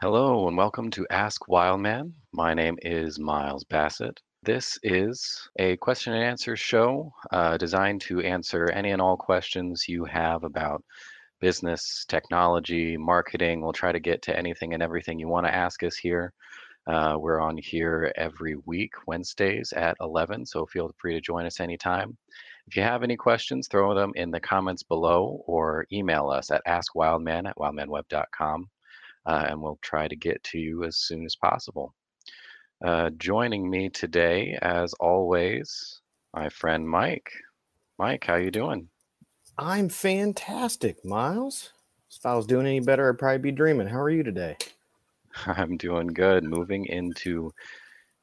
Hello and welcome to Ask Wildman. My name is Miles Bassett. This is a question and answer show uh, designed to answer any and all questions you have about business, technology, marketing. We'll try to get to anything and everything you want to ask us here. Uh, we're on here every week, Wednesdays at 11, so feel free to join us anytime. If you have any questions, throw them in the comments below or email us at askwildman at wildmanweb.com and we'll try to get to you as soon as possible. Uh, joining me today, as always, my friend Mike. Mike, how you doing? I'm fantastic, Miles. If I was doing any better, I'd probably be dreaming. How are you today? I'm doing good. Moving into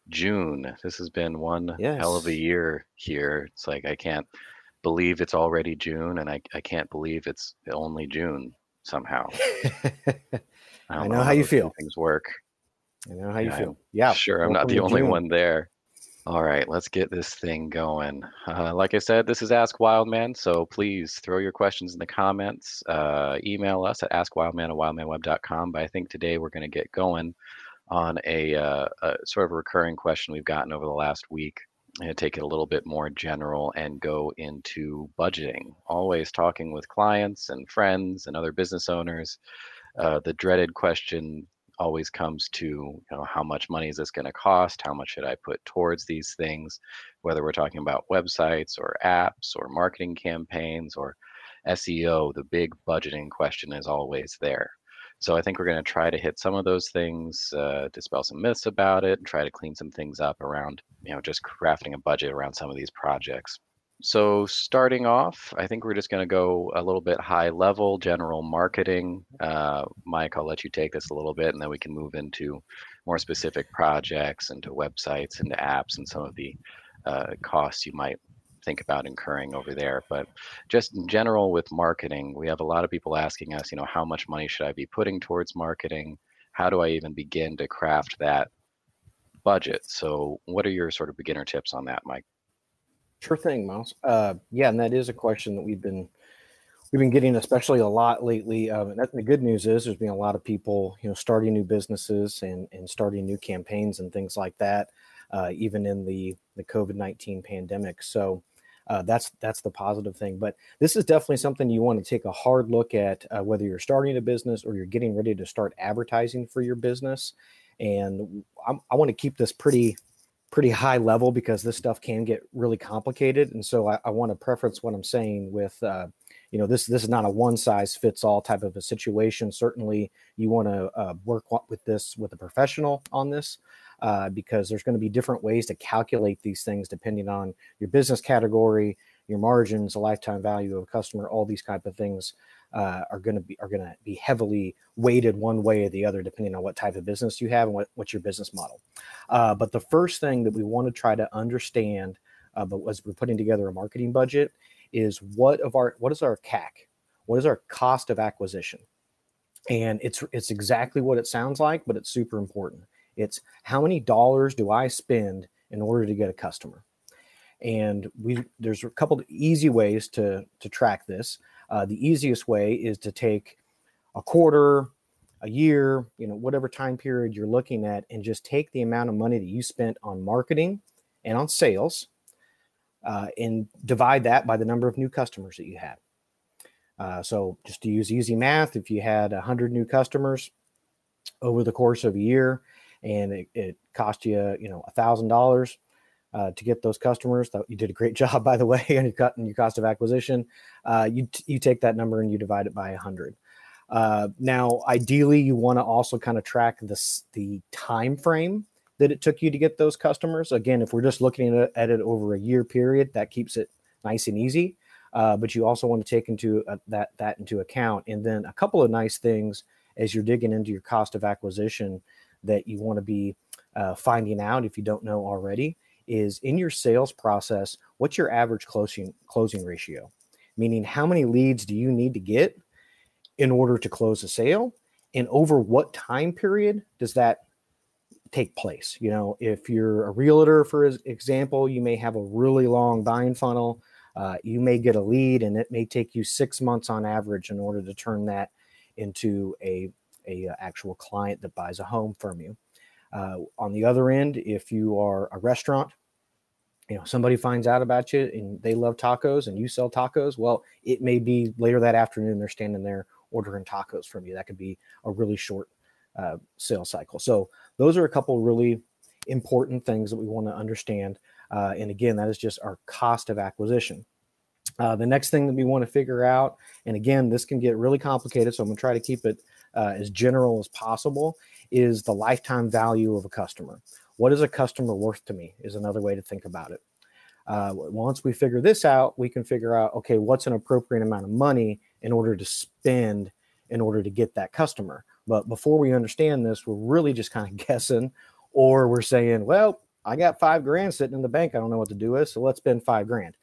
June. This has been one yes. hell of a year here. It's like I can't believe it's already June, and I, I can't believe it's only June somehow. I, I know, know, how, you feel. Things work. I know how you feel. Yeah. Sure. I'm not the only June. one there. All right, let's get this thing going. Uh, like I said, this is Ask Wildman, so please throw your questions in the comments. Uh, email us at askwildman at wildmanweb.com. But I think today we're going to get going on a, uh, a, sort of a recurring question we've gotten over the last week. I'm going to take it a little bit more general and go into budgeting. Always talking with clients and friends and other business owners uh, the dreaded question always comes to you know how much money is this going to cost? How much should i put towards these things? Whether we're talking about websites or apps or marketing campaigns or seo the big budgeting question is always there. So i think we're going to try to hit some of those things uh, dispel some myths about it and try to clean some things up around you know just crafting a budget around some of these projects so starting off, I think we're just going to go a little bit high level, general marketing. Uh, Mike, I'll let you take this a little bit, and then we can move into more specific projects, into websites, into apps, and some of the uh, costs you might think about incurring over there. But just in general with marketing, we have a lot of people asking us, you know, how much money should I be putting towards marketing? How do I even begin to craft that budget? So, what are your sort of beginner tips on that, Mike? Sure thing, Miles. Uh, yeah, and that is a question that we've been we've been getting especially a lot lately. Um, and the good news is there's been a lot of people, you know, starting new businesses and and starting new campaigns and things like that, uh, even in the the COVID nineteen pandemic. So. Uh, that's that's the positive thing, but this is definitely something you want to take a hard look at, uh, whether you're starting a business or you're getting ready to start advertising for your business. And I'm, I want to keep this pretty pretty high level because this stuff can get really complicated. And so I, I want to preference what I'm saying with, uh, you know, this this is not a one size fits all type of a situation. Certainly, you want to uh, work with this with a professional on this uh, because there's going to be different ways to calculate these things depending on your business category, your margins, the lifetime value of a customer, all these type of things uh, are going to be are going to be heavily weighted one way or the other depending on what type of business you have and what, what's your business model. Uh, but the first thing that we want to try to understand, uh, but as we're putting together a marketing budget, is what of our what is our CAC? What is our cost of acquisition? And it's it's exactly what it sounds like, but it's super important. It's how many dollars do I spend in order to get a customer? And we there's a couple easy ways to to track this. Uh, the easiest way is to take a quarter, a year, you know, whatever time period you're looking at, and just take the amount of money that you spent on marketing and on sales uh, and divide that by the number of new customers that you had. Uh, so just to use easy math, if you had 100 new customers over the course of a year and it, it cost you, you know, a $1,000 uh, to get those customers. You did a great job, by the way, on your, cut, your cost of acquisition. Uh, you you take that number and you divide it by 100. Uh, now, ideally, you want to also kind of track this the time frame that it took you to get those customers. Again, if we're just looking at, at it over a year period, that keeps it nice and easy. Uh, but you also want to take into uh, that that into account. And then a couple of nice things as you're digging into your cost of acquisition that you want to be finding out if you don't know already is in your sales process, what's your average closing closing ratio? Meaning, how many leads do you need to get in order to close a sale, and over what time period does that take place? You know, if you're a realtor, for example, you may have a really long buying funnel. Uh, you may get a lead, and it may take you six months on average in order to turn that into a a uh, actual client that buys a home from you. Uh, on the other end, if you are a restaurant, you know somebody finds out about you and they love tacos and you sell tacos. Well, it may be later that afternoon they're standing there ordering tacos from you. That could be a really short uh, sales cycle. So those are a couple really important things that we want to understand. Uh, and again, that is just our cost of acquisition. Uh, the next thing that we want to figure out, and again, this can get really complicated, so I'm going to try to keep it uh, as general as possible, is the lifetime value of a customer. What is a customer worth to me? Is another way to think about it. Uh, once we figure this out, we can figure out okay, what's an appropriate amount of money in order to spend in order to get that customer. But before we understand this, we're really just kind of guessing, or we're saying, well, I got five grand sitting in the bank. I don't know what to do with, so let's spend five grand.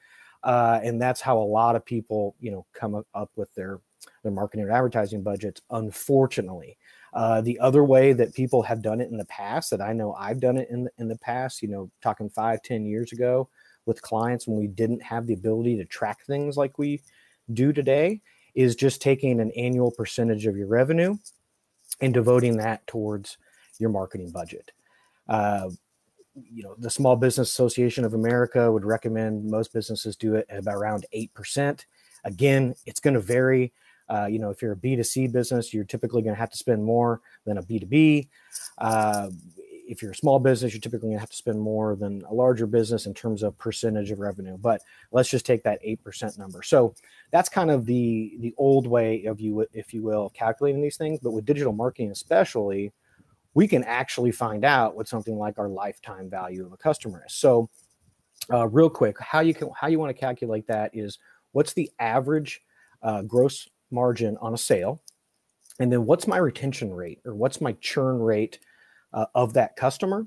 Uh, and that's how a lot of people, you know, come up with their their marketing and advertising budgets. Unfortunately, uh, the other way that people have done it in the past, that I know I've done it in the, in the past, you know, talking five, ten years ago with clients when we didn't have the ability to track things like we do today, is just taking an annual percentage of your revenue and devoting that towards your marketing budget. Uh, you know, the Small Business Association of America would recommend most businesses do it at about around 8%. Again, it's going to vary. Uh, you know, if you're a B2C business, you're typically going to have to spend more than a B2B. Uh, if you're a small business, you're typically going to have to spend more than a larger business in terms of percentage of revenue. But let's just take that 8% number. So that's kind of the the old way of you, if you will, of calculating these things. But with digital marketing, especially, we can actually find out what something like our lifetime value of a customer is. So, uh, real quick, how you can how you want to calculate that is what's the average uh, gross margin on a sale, and then what's my retention rate or what's my churn rate uh, of that customer.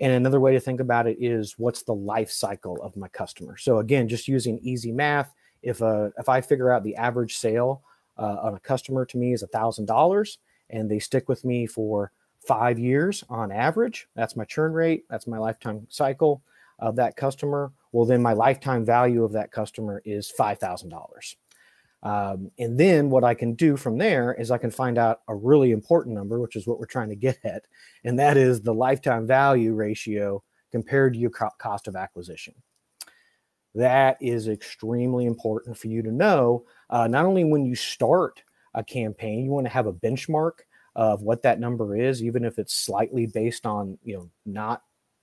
And another way to think about it is what's the life cycle of my customer. So again, just using easy math, if uh, if I figure out the average sale uh, on a customer to me is a thousand dollars, and they stick with me for five years on average, that's my churn rate, that's my lifetime cycle of that customer. Well, then my lifetime value of that customer is five thousand dollars. Um, and then what I can do from there is I can find out a really important number, which is what we're trying to get at, and that is the lifetime value ratio compared to your cost of acquisition. That is extremely important for you to know. Uh, not only when you start a campaign, you want to have a benchmark of what that number is, even if it's slightly based on you know not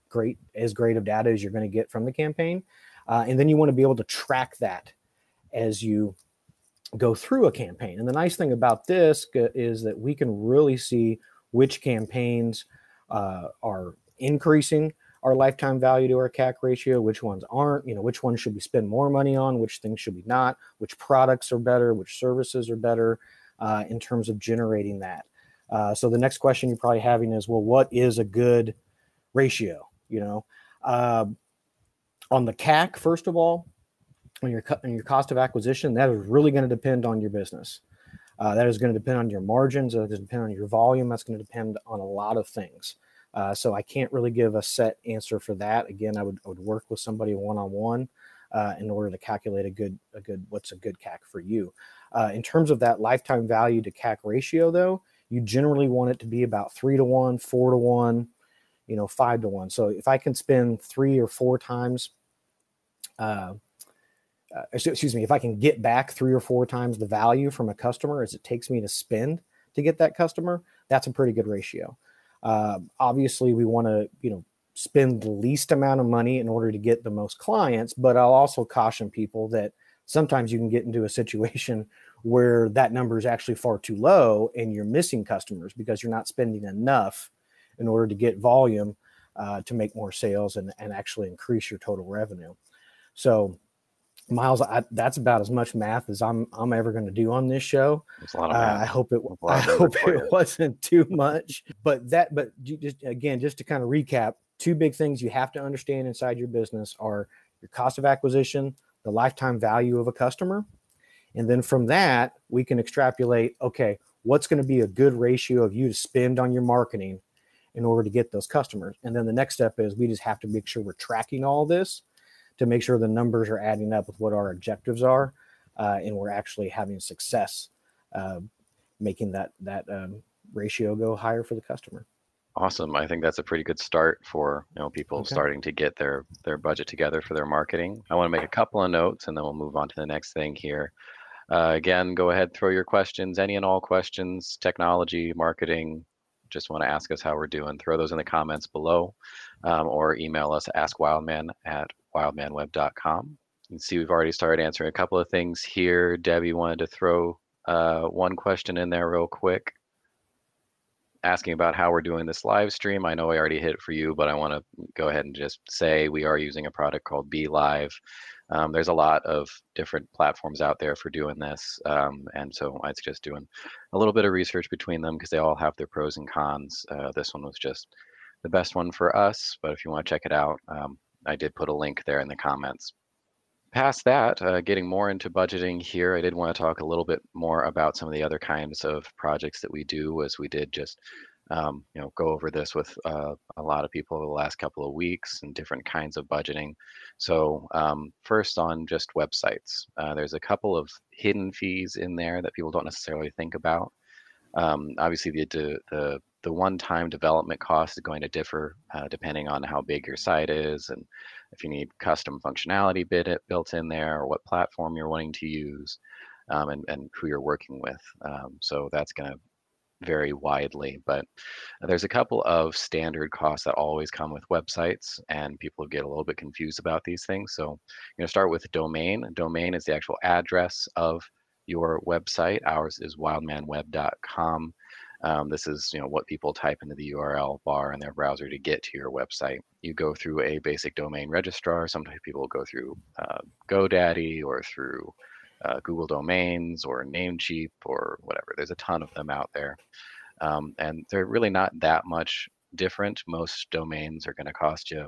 great as great of data as you're going to get from the campaign, uh, and then you want to be able to track that as you go through a campaign. And the nice thing about this is that we can really see which campaigns uh, are increasing our lifetime value to our CAC ratio, which ones aren't, you know, which ones should we spend more money on, which things should we not, which products are better, which services are better uh, in terms of generating that. Uh, so the next question you're probably having is, well, what is a good ratio? You know, uh, on the CAC, first of all, on your on your cost of acquisition, that is really going to depend on your business. Uh, that is going to depend on your margins. That is depend on your volume. That's going to depend on a lot of things. Uh, so I can't really give a set answer for that. Again, I would, I would work with somebody one on one in order to calculate a good a good what's a good CAC for you. Uh, in terms of that lifetime value to CAC ratio, though, you generally want it to be about three to one, four to one, you know, five to one. So if I can spend three or four times uh, uh, excuse me, if I can get back three or four times the value from a customer as it takes me to spend to get that customer, that's a pretty good ratio. Uh, obviously, we want to, you know, spend the least amount of money in order to get the most clients, but I'll also caution people that sometimes you can get into a situation where that number is actually far too low and you're missing customers because you're not spending enough in order to get volume uh, to make more sales and, and actually increase your total revenue. So, Miles, I, that's about as much math as I'm I'm ever going to do on this show. Uh, I hope it I hope it wasn't too much, but that but just again just to kind of recap, two big things you have to understand inside your business are your cost of acquisition, the lifetime value of a customer, and then from that we can extrapolate. Okay, what's going to be a good ratio of you to spend on your marketing in order to get those customers? And then the next step is we just have to make sure we're tracking all this to make sure the numbers are adding up with what our objectives are, uh, and we're actually having success uh, making that that um, ratio go higher for the customer. Awesome. I think that's a pretty good start for you know people okay. starting to get their their budget together for their marketing. I want to make a couple of notes, and then we'll move on to the next thing here. Uh, again, go ahead, throw your questions, any and all questions, technology, marketing, just want to ask us how we're doing, throw those in the comments below um, or email us askwildman at wildmanweb.com. You can see we've already started answering a couple of things here. Debbie wanted to throw uh, one question in there real quick asking about how we're doing this live stream. I know I already hit it for you, but I want to go ahead and just say we are using a product called BeLive. Um, there's a lot of different platforms out there for doing this. Um, and so I suggest doing a little bit of research between them because they all have their pros and cons. Uh, this one was just the best one for us, but if you want to check it out, um, I did put a link there in the comments. Past that, uh, getting more into budgeting here, I did want to talk a little bit more about some of the other kinds of projects that we do as we did just um, you know, go over this with uh, a lot of people over the last couple of weeks and different kinds of budgeting. So um, first on just websites, uh, there's a couple of hidden fees in there that people don't necessarily think about. Um, obviously, the, the the one-time development cost is going to differ uh, depending on how big your site is and if you need custom functionality bit it built in there or what platform you're wanting to use um, and, and who you're working with. Um, so that's going to vary widely, but there's a couple of standard costs that always come with websites, and people get a little bit confused about these things. So, going to start with domain. Domain is the actual address of your website. Ours is wildmanweb.com. Um, this is you know what people type into the URL bar in their browser to get to your website. You go through a basic domain registrar. Sometimes people go through uh, GoDaddy or through uh, Google Domains or Namecheap or whatever. There's a ton of them out there. Um, and they're really not that much different. Most domains are going to cost you,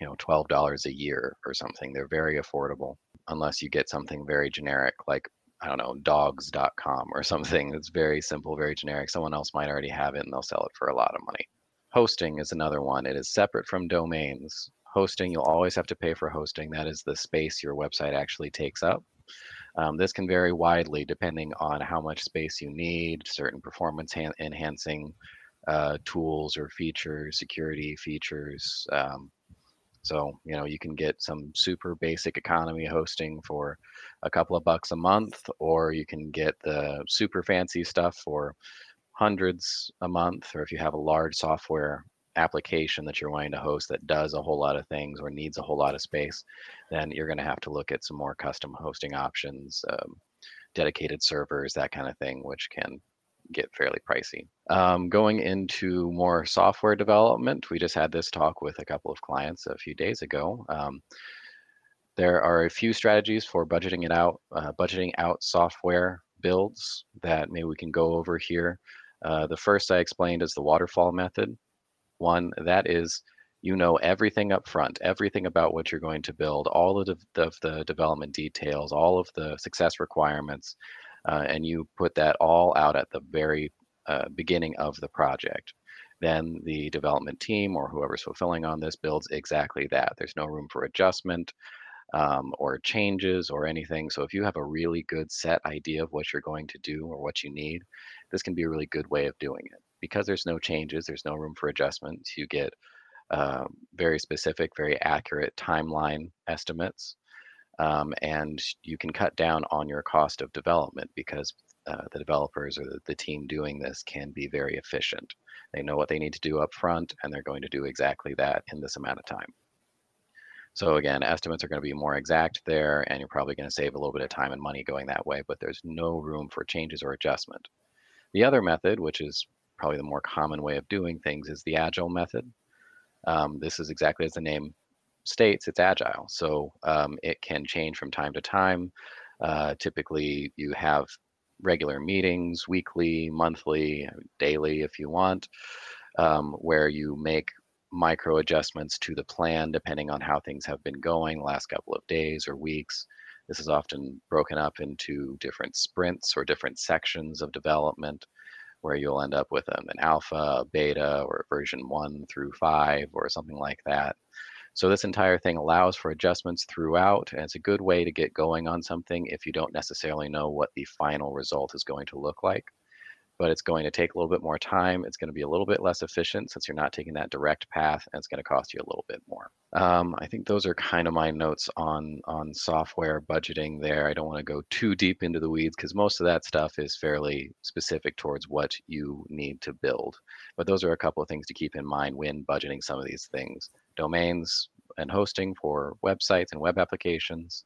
you know, $12 a year or something. They're very affordable unless you get something very generic like, I don't know, dogs.com or something that's very simple, very generic. Someone else might already have it and they'll sell it for a lot of money. Hosting is another one. It is separate from domains. Hosting, you'll always have to pay for hosting. That is the space your website actually takes up. Um, this can vary widely depending on how much space you need, certain performance enhancing uh, tools or features, security features. Um, so, you know, you can get some super basic economy hosting for a couple of bucks a month, or you can get the super fancy stuff for hundreds a month, or if you have a large software application that you're wanting to host that does a whole lot of things or needs a whole lot of space, then you're going to have to look at some more custom hosting options, um, dedicated servers, that kind of thing, which can get fairly pricey. Um, going into more software development, we just had this talk with a couple of clients a few days ago. Um, there are a few strategies for budgeting it out, uh, budgeting out software builds that maybe we can go over here. Uh, the first I explained is the waterfall method. One, that is, you know everything up front, everything about what you're going to build, all of the, of the development details, all of the success requirements, uh, and you put that all out at the very uh, beginning of the project. Then the development team or whoever's fulfilling on this builds exactly that. There's no room for adjustment um, or changes or anything. So if you have a really good set idea of what you're going to do or what you need, this can be a really good way of doing it because there's no changes, there's no room for adjustments, you get uh, very specific, very accurate timeline estimates. Um, and you can cut down on your cost of development because uh, the developers or the, team doing this can be very efficient. They know what they need to do up front, and they're going to do exactly that in this amount of time. So again, estimates are going to be more exact there, and you're probably going to save a little bit of time and money going that way, but there's no room for changes or adjustment. The other method, which is probably the more common way of doing things is the agile method. Um, this is exactly as the name states, it's agile. So um, it can change from time to time. Uh, typically, you have regular meetings, weekly, monthly, daily, if you want, um, where you make micro adjustments to the plan depending on how things have been going last couple of days or weeks. This is often broken up into different sprints or different sections of development where you'll end up with an, an alpha, a beta, or version one through five, or something like that. So this entire thing allows for adjustments throughout, and it's a good way to get going on something if you don't necessarily know what the final result is going to look like but it's going to take a little bit more time. It's going to be a little bit less efficient since you're not taking that direct path, and it's going to cost you a little bit more. Um, I think those are kind of my notes on on software budgeting. There, I don't want to go too deep into the weeds because most of that stuff is fairly specific towards what you need to build. But those are a couple of things to keep in mind when budgeting some of these things: domains and hosting for websites and web applications.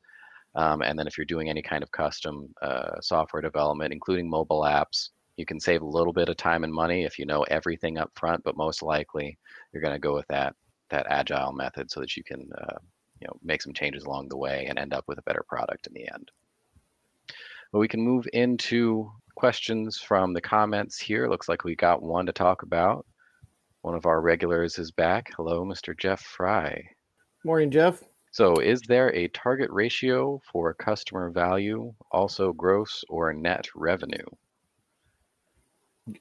Um, and then if you're doing any kind of custom uh, software development, including mobile apps, you can save a little bit of time and money if you know everything up front, but most likely you're going to go with that that agile method so that you can uh, you know make some changes along the way and end up with a better product in the end. But we can move into questions from the comments here. Looks like we got one to talk about. One of our regulars is back. Hello, Mr. Jeff Fry. Morning, Jeff. So, is there a target ratio for customer value, also gross or net revenue?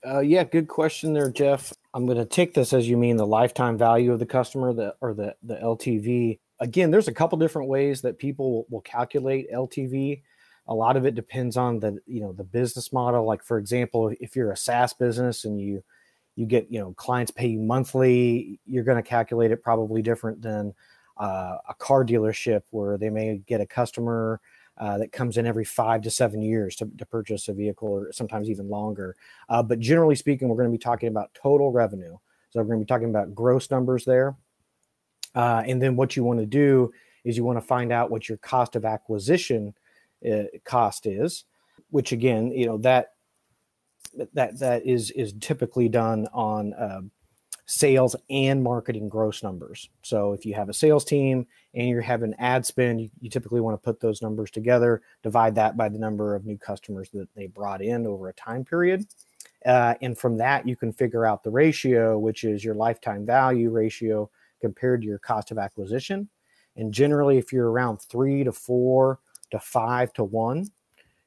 Uh, yeah, good question there, Jeff. I'm going to take this as you mean the lifetime value of the customer, the or the the LTV. Again, there's a couple different ways that people will calculate LTV. A lot of it depends on the you know the business model. Like for example, if you're a SaaS business and you you get you know clients pay you monthly, you're going to calculate it probably different than uh, a car dealership where they may get a customer uh, that comes in every five to seven years to, to purchase a vehicle or sometimes even longer. Uh, but generally speaking, we're going to be talking about total revenue. So we're going to be talking about gross numbers there. Uh, and then what you want to do is you want to find out what your cost of acquisition uh, cost is, which again, you know, that that that is is typically done on um, sales and marketing gross numbers. So if you have a sales team and you're having ad spend, you, you, typically want to put those numbers together, divide that by the number of new customers that they brought in over a time period. Uh, and from that, you can figure out the ratio, which is your lifetime value ratio compared to your cost of acquisition. And generally, if you're around three to four to five to one,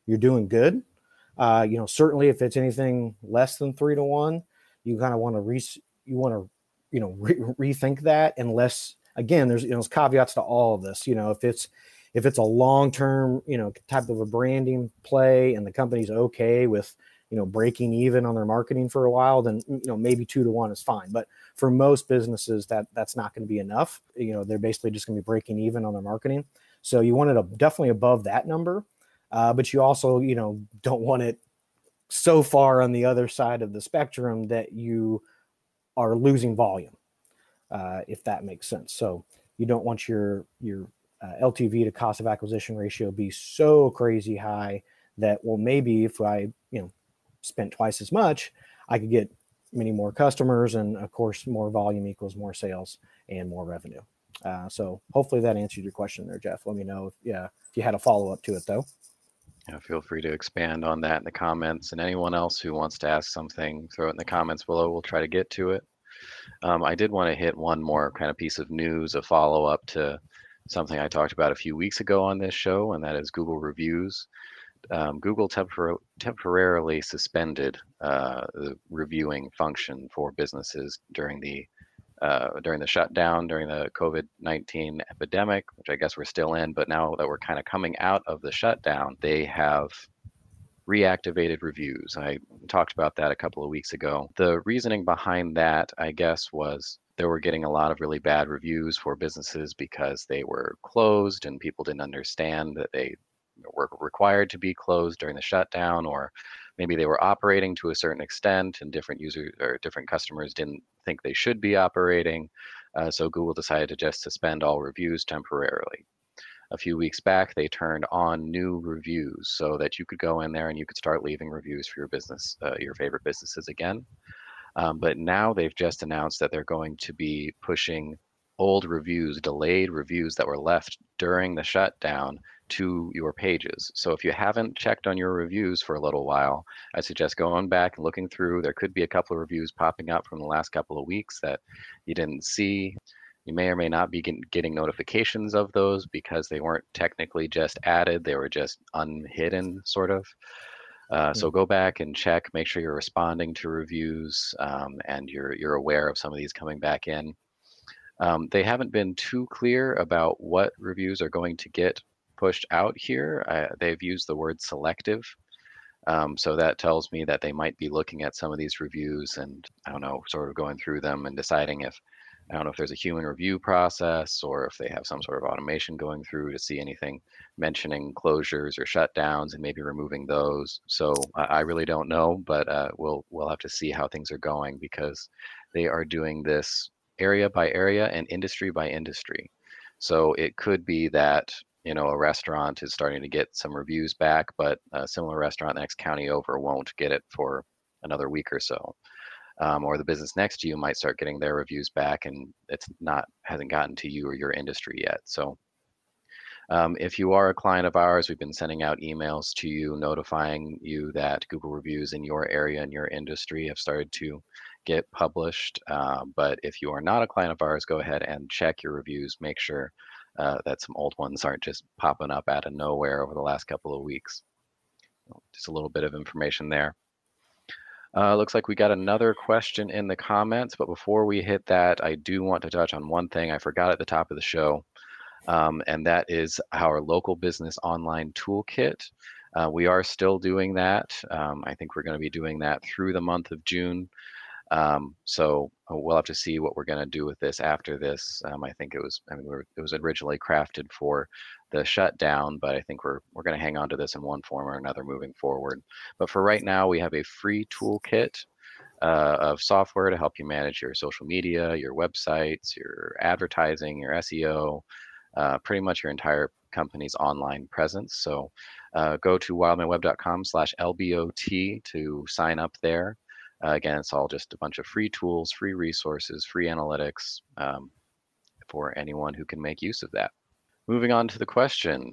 you're doing good. Uh, you know, certainly if it's anything less than three to one, you kind of want to re- you want to you know re- rethink that unless again there's you know there's caveats to all of this you know if it's if it's a long term you know type of a branding play and the company's okay with you know breaking even on their marketing for a while then you know maybe two to one is fine. But for most businesses that that's not going to be enough. You know they're basically just going to be breaking even on their marketing. So you want it definitely above that number uh, but you also you know don't want it so far on the other side of the spectrum that you are losing volume, uh, if that makes sense. So you don't want your your uh, LTV to cost of acquisition ratio be so crazy high that well maybe if I you know spent twice as much, I could get many more customers, and of course more volume equals more sales and more revenue. Uh, so hopefully that answered your question there, Jeff. Let me know if yeah if you had a follow up to it though. Feel free to expand on that in the comments. And anyone else who wants to ask something, throw it in the comments below. We'll try to get to it. Um, I did want to hit one more kind of piece of news, a follow up to something I talked about a few weeks ago on this show, and that is Google reviews. Um, Google tempor- temporarily suspended uh, the reviewing function for businesses during the uh, during the shutdown during the COVID 19 epidemic, which I guess we're still in. But now that we're kind of coming out of the shutdown, they have reactivated reviews. I talked about that a couple of weeks ago. The reasoning behind that, I guess, was they were getting a lot of really bad reviews for businesses because they were closed and people didn't understand that they were required to be closed during the shutdown or maybe they were operating to a certain extent and different users or different customers didn't think they should be operating. Uh, so Google decided to just suspend all reviews temporarily. A few weeks back, they turned on new reviews so that you could go in there and you could start leaving reviews for your business, uh, your favorite businesses again. Um, but now they've just announced that they're going to be pushing old reviews, delayed reviews that were left during the shutdown to your pages. So if you haven't checked on your reviews for a little while, I suggest going back and looking through. There could be a couple of reviews popping up from the last couple of weeks that you didn't see. You may or may not be getting notifications of those because they weren't technically just added, they were just unhidden, sort of. Uh, so go back and check, make sure you're responding to reviews um, and you're you're aware of some of these coming back in. Um, they haven't been too clear about what reviews are going to get pushed out here. Uh, they've used the word selective. Um, so that tells me that they might be looking at some of these reviews and I don't know, sort of going through them and deciding if I don't know if there's a human review process or if they have some sort of automation going through to see anything mentioning closures or shutdowns and maybe removing those. So I really don't know, but uh, we'll we'll have to see how things are going because they are doing this area by area and industry by industry. So it could be that you know a restaurant is starting to get some reviews back, but a similar restaurant next county over won't get it for another week or so. Um, or the business next to you might start getting their reviews back and it's not hasn't gotten to you or your industry yet. So um, if you are a client of ours, we've been sending out emails to you notifying you that Google reviews in your area and your industry have started to get published. Uh, but if you are not a client of ours, go ahead and check your reviews. Make sure uh, that some old ones aren't just popping up out of nowhere over the last couple of weeks. Just a little bit of information there. Uh, looks like we got another question in the comments, but before we hit that, I do want to touch on one thing I forgot at the top of the show, um, and that is our local business online toolkit. Uh, we are still doing that. Um, I think we're going to be doing that through the month of June. Um, so uh, we'll have to see what we're going to do with this after this. Um, I think it was, I mean, it was originally crafted for the shutdown, but I think we're we're going to hang on to this in one form or another moving forward. But for right now, we have a free toolkit uh, of software to help you manage your social media, your websites, your advertising, your SEO, uh, pretty much your entire company's online presence. So uh, go to wildmanweb.com slash LBOT to sign up there. Uh, again, it's all just a bunch of free tools, free resources, free analytics um, for anyone who can make use of that. Moving on to the question,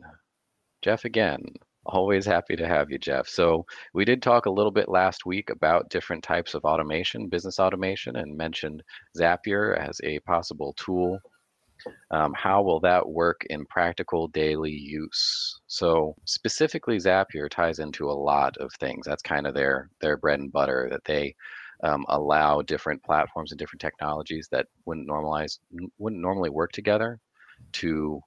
Jeff again. Always happy to have you, Jeff. So we did talk a little bit last week about different types of automation, business automation, and mentioned Zapier as a possible tool um, how will that work in practical daily use? So specifically, Zapier ties into a lot of things. That's kind of their their bread and butter. That they um, allow different platforms and different technologies that wouldn't normalize wouldn't normally work together to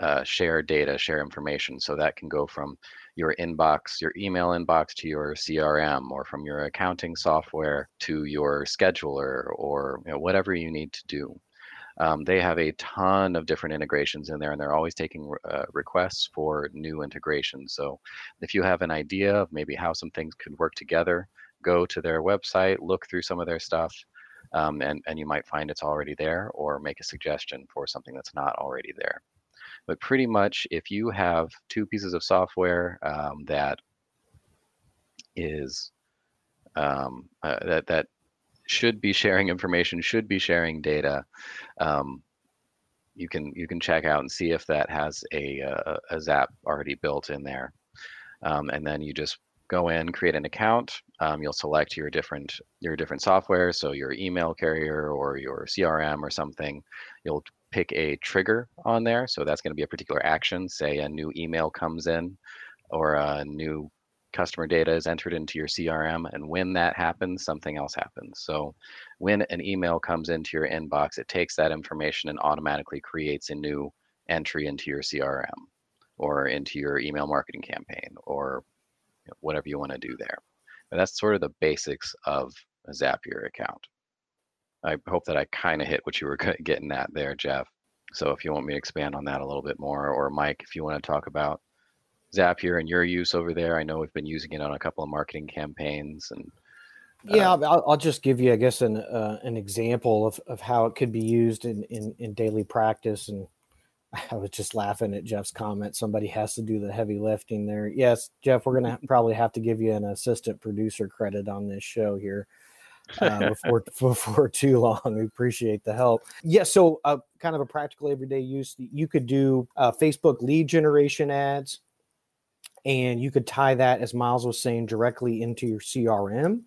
uh, share data, share information. So that can go from your inbox, your email inbox to your CRM, or from your accounting software to your scheduler, or you know, whatever you need to do. Um, they have a ton of different integrations in there, and they're always taking uh, requests for new integrations. So if you have an idea of maybe how some things could work together, go to their website, look through some of their stuff, um, and, and you might find it's already there or make a suggestion for something that's not already there. But pretty much, if you have two pieces of software um, that is um, uh, that that should be sharing information, should be sharing data. Um, you can you can check out and see if that has a, a, a Zap already built in there, um, and then you just go in, create an account. Um, you'll select your different your different software, so your email carrier or your CRM or something. You'll pick a trigger on there, so that's going to be a particular action. Say a new email comes in, or a new customer data is entered into your CRM. And when that happens, something else happens. So when an email comes into your inbox, it takes that information and automatically creates a new entry into your CRM or into your email marketing campaign or whatever you want to do there. And that's sort of the basics of a Zapier account. I hope that I kind of hit what you were getting at there, Jeff. So if you want me to expand on that a little bit more, or Mike, if you want to talk about Zapier and your use over there. I know we've been using it on a couple of marketing campaigns and. Uh, yeah, I'll, I'll, just give you, I guess, an uh, an example of, of how it could be used in, in, in daily practice. And I was just laughing at Jeff's comment. Somebody has to do the heavy lifting there. Yes, Jeff, we're gonna probably have to give you an assistant producer credit on this show here. uh, before before too long. We appreciate the help. Yeah, so uh, kind of a practical everyday use. You could do uh, Facebook lead generation ads, and you could tie that, as Miles was saying, directly into your CRM.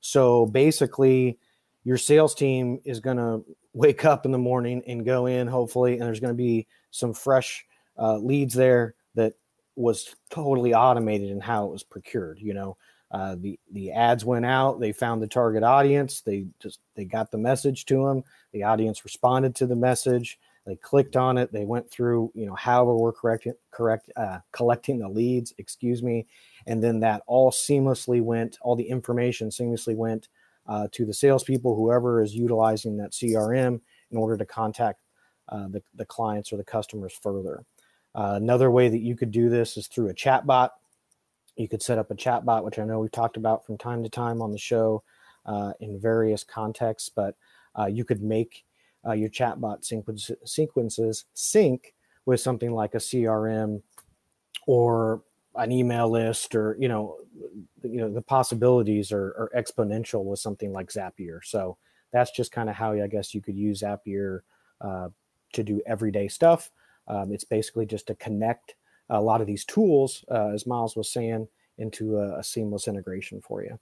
So basically, your sales team is going to wake up in the morning and go in, hopefully, and there's going to be some fresh uh, leads there that was totally automated in how it was procured. You know, uh, the the ads went out, they found the target audience, they just they got the message to them. The audience responded to the message. They clicked on it. They went through, you know, however we're correct, correct, uh, collecting the leads, excuse me, and then that all seamlessly went, all the information seamlessly went uh, to the salespeople, whoever is utilizing that CRM in order to contact uh, the, the clients or the customers further. Uh, another way that you could do this is through a chat bot. You could set up a chat bot, which I know we've talked about from time to time on the show uh, in various contexts, but uh, you could make uh, your chatbot sequence, sequences sync with something like a CRM or an email list or you know you know the possibilities are, are exponential with something like Zapier. So that's just kind of how I guess you could use Zapier uh, to do everyday stuff. Um, it's basically just to connect a lot of these tools, uh, as Miles was saying, into a, a seamless integration for you.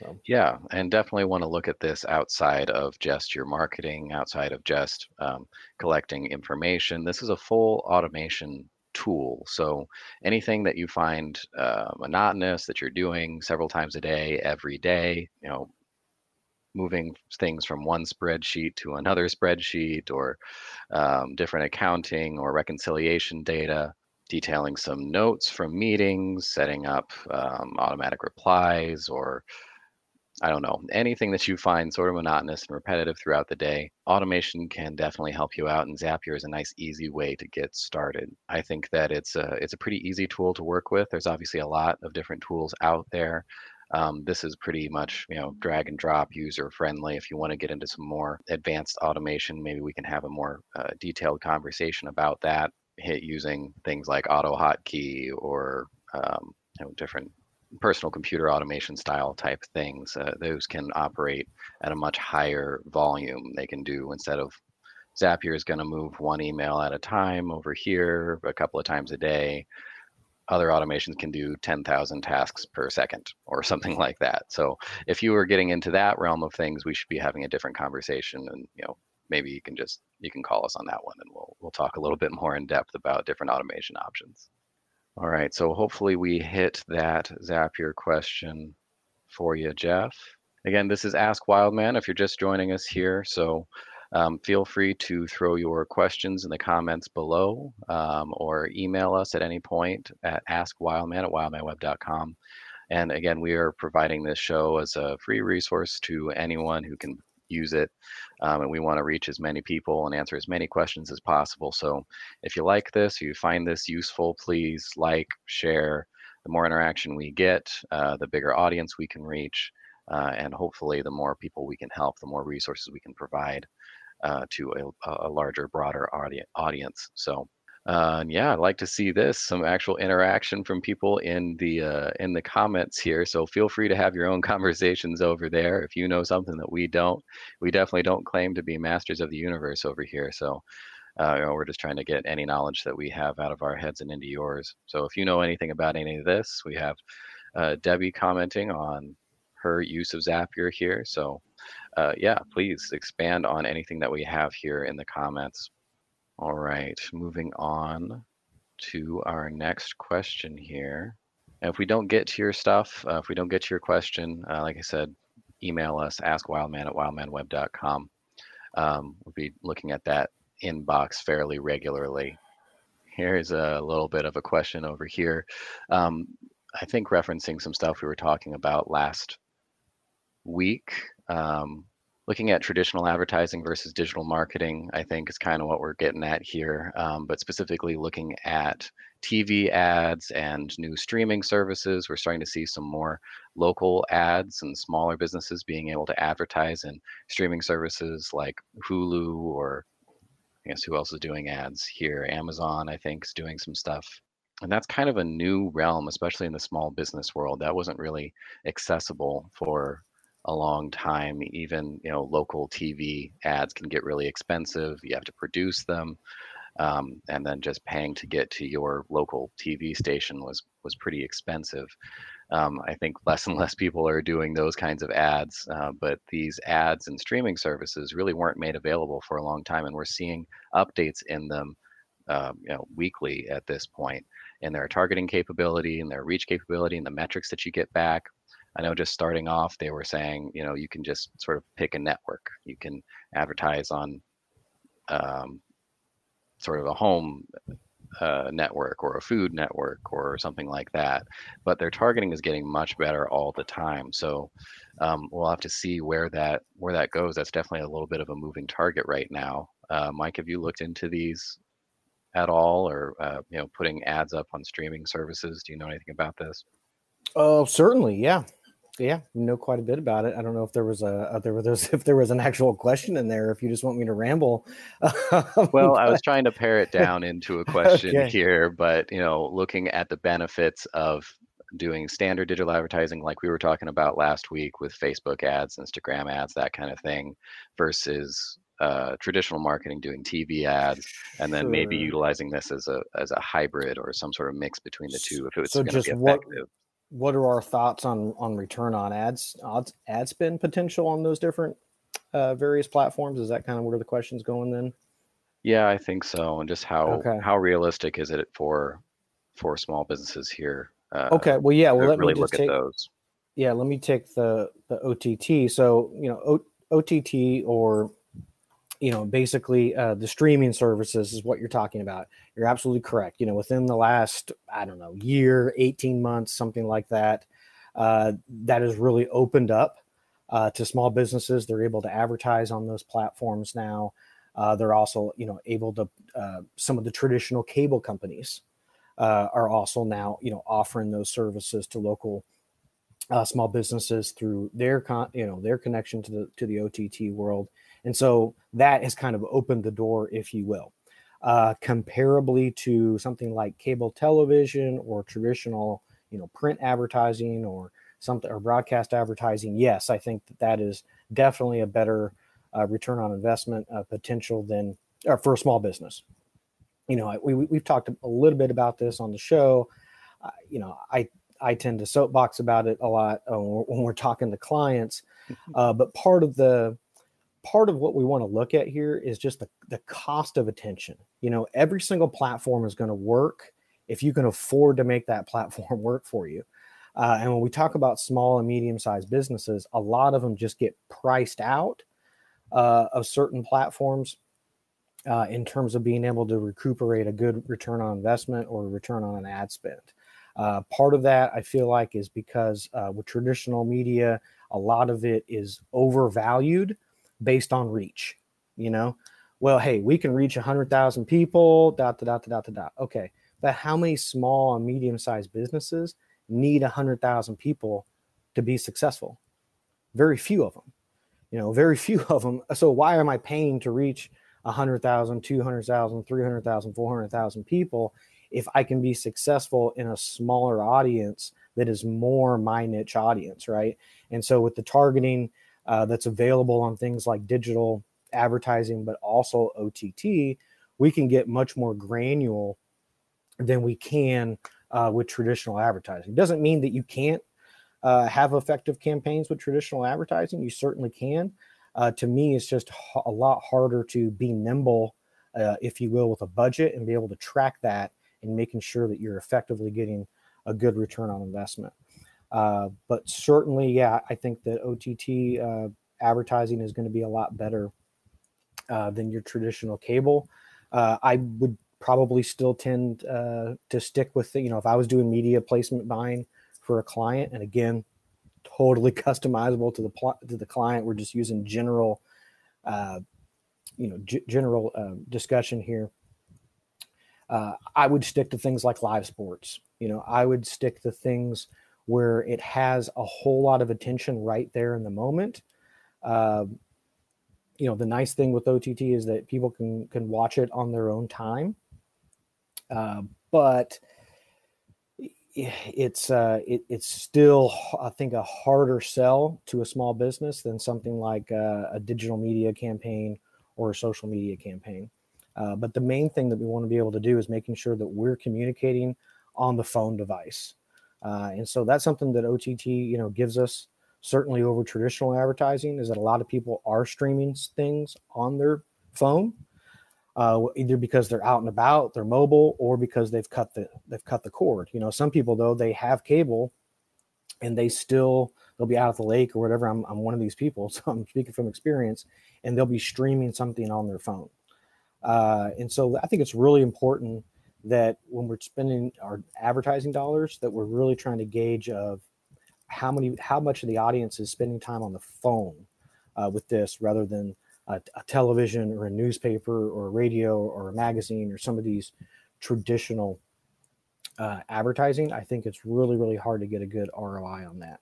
So. Yeah, and definitely want to look at this outside of just your marketing, outside of just um, collecting information. This is a full automation tool. So anything that you find uh, monotonous that you're doing several times a day, every day, you know, moving things from one spreadsheet to another spreadsheet or um, different accounting or reconciliation data detailing some notes from meetings setting up um, automatic replies or I don't know, anything that you find sort of monotonous and repetitive throughout the day, automation can definitely help you out. And Zapier is a nice, easy way to get started. I think that it's a it's a pretty easy tool to work with. There's obviously a lot of different tools out there. Um, this is pretty much you know drag and drop user friendly. If you want to get into some more advanced automation, maybe we can have a more uh, detailed conversation about that. Hit using things like auto hotkey or um, you know, different personal computer automation style type things. Uh, those can operate at a much higher volume. They can do instead of Zapier is going to move one email at a time over here a couple of times a day. Other automations can do 10,000 tasks per second or something like that. So if you were getting into that realm of things, we should be having a different conversation. And you know, maybe you can just you can call us on that one, and we'll we'll talk a little bit more in depth about different automation options. All right, so hopefully we hit that Zapier question for you, Jeff. Again, this is Ask Wildman if you're just joining us here. So um, feel free to throw your questions in the comments below um, or email us at any point at askwildman at wildmanweb.com. And again, we are providing this show as a free resource to anyone who can use it. Um, and we want to reach as many people and answer as many questions as possible. So if you like this, you find this useful, please like, share. The more interaction we get, uh, the bigger audience we can reach. Uh, and hopefully, the more people we can help, the more resources we can provide uh, to a, a, larger, broader audience. So uh, and yeah, I'd like to see this some actual interaction from people in the uh, in the comments here. So feel free to have your own conversations over there. If you know something that we don't, we definitely don't claim to be masters of the universe over here. So uh, you know, we're just trying to get any knowledge that we have out of our heads and into yours. So if you know anything about any of this, we have uh, Debbie commenting on her use of Zapier here. So uh, yeah, please expand on anything that we have here in the comments. All right, moving on to our next question here. if we don't get to your stuff, uh, if we don't get to your question, uh, like I said, email us, askwildman at wildmanweb.com. Um, we'll be looking at that inbox fairly regularly. Here's a little bit of a question over here. Um, I think referencing some stuff we were talking about last week. Um, looking at traditional advertising versus digital marketing, I think is kind of what we're getting at here. Um, but specifically looking at TV ads and new streaming services, we're starting to see some more local ads and smaller businesses being able to advertise in streaming services like Hulu or I guess who else is doing ads here? Amazon, I think, is doing some stuff. And that's kind of a new realm, especially in the small business world. That wasn't really accessible for a long time. Even you know local TV ads can get really expensive. You have to produce them, um, and then just paying to get to your local TV station was was pretty expensive. Um, I think less and less people are doing those kinds of ads, uh, but these ads and streaming services really weren't made available for a long time, and we're seeing updates in them, uh, you know, weekly at this point in their targeting capability and their reach capability and the metrics that you get back. I know just starting off, they were saying, you know, you can just sort of pick a network. You can advertise on um, sort of a home uh, network or a food network or something like that. But their targeting is getting much better all the time. So um, we'll have to see where that where that goes. That's definitely a little bit of a moving target right now. Uh, Mike, have you looked into these at all, or uh, you know, putting ads up on streaming services? Do you know anything about this? Oh, certainly, yeah yeah, know quite a bit about it. I don't know if there was a uh, there was if there was an actual question in there. If you just want me to ramble. well, I was trying to pare it down into a question okay. here, but you know, looking at the benefits of doing standard digital advertising, like we were talking about last week with Facebook ads, Instagram ads, that kind of thing, versus uh, traditional marketing doing TV ads, and then sure. maybe utilizing this as a as a hybrid or some sort of mix between the two if it's so going to be effective. What, are our thoughts on on return on ads odds ad spend potential on those different uh, various platforms? Is that kind of where the question's going then? Yeah, I think so. And just how okay. how realistic is it for for small businesses here? Uh, okay. Well, yeah. Well, let really me just take those. Yeah, let me take the the OTT. So you know, o, OTT or you know, basically uh, the streaming services is what you're talking about. You're absolutely correct. You know, within the last, I don't know, year, 18 months, something like that, uh, that has really opened up uh, to small businesses. They're able to advertise on those platforms now. Uh, they're also, you know, able to, uh, some of the traditional cable companies uh, are also now, you know, offering those services to local small businesses through their, con- you know, their connection to the, to the OTT world and so that has kind of opened the door, if you will. Uh, comparably to something like cable television or traditional, you know, print advertising or something or broadcast advertising, yes, I think that that is definitely a better uh, return on investment uh, potential than for a small business. You know, we, we've talked a little bit about this on the show. Uh, you know, I I tend to soapbox about it a lot uh, when we're talking to clients, uh, but part of the part of what we want to look at here is just the, the cost of attention. You know, every single platform is going to work if you can afford to make that platform work for you. Uh, and when we talk about small and medium sized businesses, a lot of them just get priced out uh, of certain platforms uh, in terms of being able to recuperate a good return on investment or return on an ad spend. Uh, part of that I feel like is because uh, with traditional media, a lot of it is overvalued based on reach. You know, well, hey, we can reach 100,000 people, dot, dot, dot, dot, dot. Okay. But how many small and medium sized businesses need 100,000 people to be successful? Very few of them. You know, very few of them. So why am I paying to reach 100,000, 200,000, 300,000, 400,000 people if I can be successful in a smaller audience that is more my niche audience, right? And so with the targeting, uh, that's available on things like digital advertising, but also OTT, we can get much more granular than we can uh, with traditional advertising. Doesn't mean that you can't uh, have effective campaigns with traditional advertising. You certainly can. Uh, to me, it's just a lot harder to be nimble, uh, if you will, with a budget and be able to track that and making sure that you're effectively getting a good return on investment. Uh, but certainly, yeah, I think that OTT uh, advertising is going to be a lot better uh, than your traditional cable. Uh, I would probably still tend uh, to stick with the, you know, if I was doing media placement buying for a client, and again, totally customizable to the pl- to the client. We're just using general, you know, g- general um, discussion here. I would stick to things like live sports. You know, I would stick to things where it has a whole lot of attention right there in the moment. Uh, you know, the nice thing with OTT is that people can can watch it on their own time. Uh, but it's uh, it, it's still I think a harder sell to a small business than something like uh, a digital media campaign or a social media campaign. Uh, but the main thing that we want to be able to do is making sure that we're communicating on the phone device, uh, and so that's something that OTT you know gives us certainly over traditional advertising is that a lot of people are streaming things on their phone uh, either because they're out and about, they're mobile, or because they've cut the they've cut the cord. You know, some people though they have cable, and they still they'll be out at the lake or whatever. I'm I'm one of these people, so I'm speaking from experience, and they'll be streaming something on their phone. Uh, and so I think it's really important that when we're spending our advertising dollars, that we're really trying to gauge of how many how much of the audience is spending time on the phone uh, with this rather than a, a, television or a newspaper or a radio or a magazine or some of these traditional uh, advertising, I think it's really, really hard to get a good ROI on that.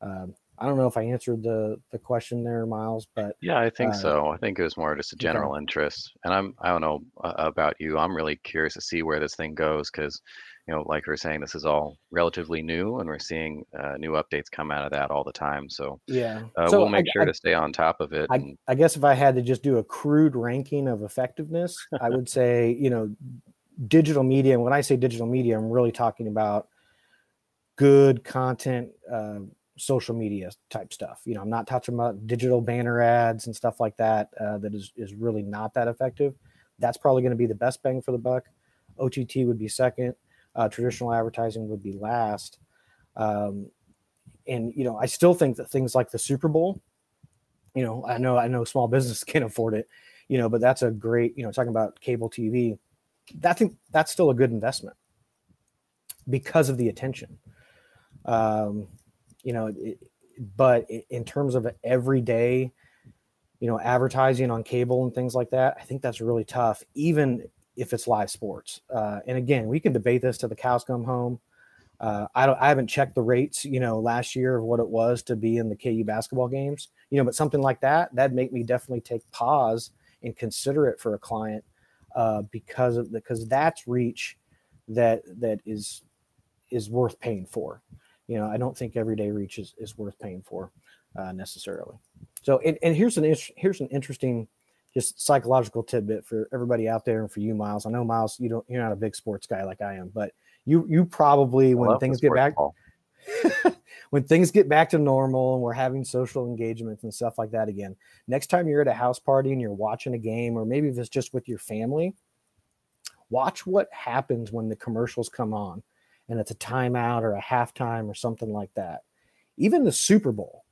Um, I don't know if I answered the the question there, Miles, but yeah, I think uh, so. I think it was more just a general okay. interest, and I'm I don't know uh, about you. I'm really curious to see where this thing goes because you know, like we are saying, this is all relatively new, and we're seeing uh, new updates come out of that all the time. So yeah, uh, so we'll make I, sure I, to stay on top of it. I, and... I, guess if I had to just do a crude ranking of effectiveness, I would say, you know, digital media. And when I say digital media, I'm really talking about good content, uh, social media type stuff. You know, I'm not talking about digital banner ads and stuff like that. Uh, that is is really not that effective. That's probably going to be the best bang for the buck. OTT would be second uh, traditional advertising would be last. Um, and you know, I still think that things like the Super Bowl, you know, I know I know small business can't afford it, you know, but that's a great, you know, talking about cable TV, that think that's still a good investment because of the attention. Um, you know, it, but in terms of everyday, you know, advertising on cable and things like that, I think that's really tough. Even if it's live sports. Uh, and again, we can debate this to the cows come home. Uh, I don't. I haven't checked the rates, you know, last year of what it was to be in the KU basketball games, you know, but something like that that'd make me definitely take pause and consider it for a client uh, because of because that's reach that that is is worth paying for. You know, I don't think everyday reach is, is worth paying for uh, necessarily. So, and, and here's an here's an interesting just psychological tidbit for everybody out there and for you, Miles. I know Miles, you don't you're not a big sports guy like I am, but you you probably when things get back when things get back to normal and we're having social engagements and stuff like that again, next time you're at a house party and you're watching a game, or maybe if it's just with your family, watch what happens when the commercials come on and it's a timeout or a halftime or something like that. Even the Super Bowl,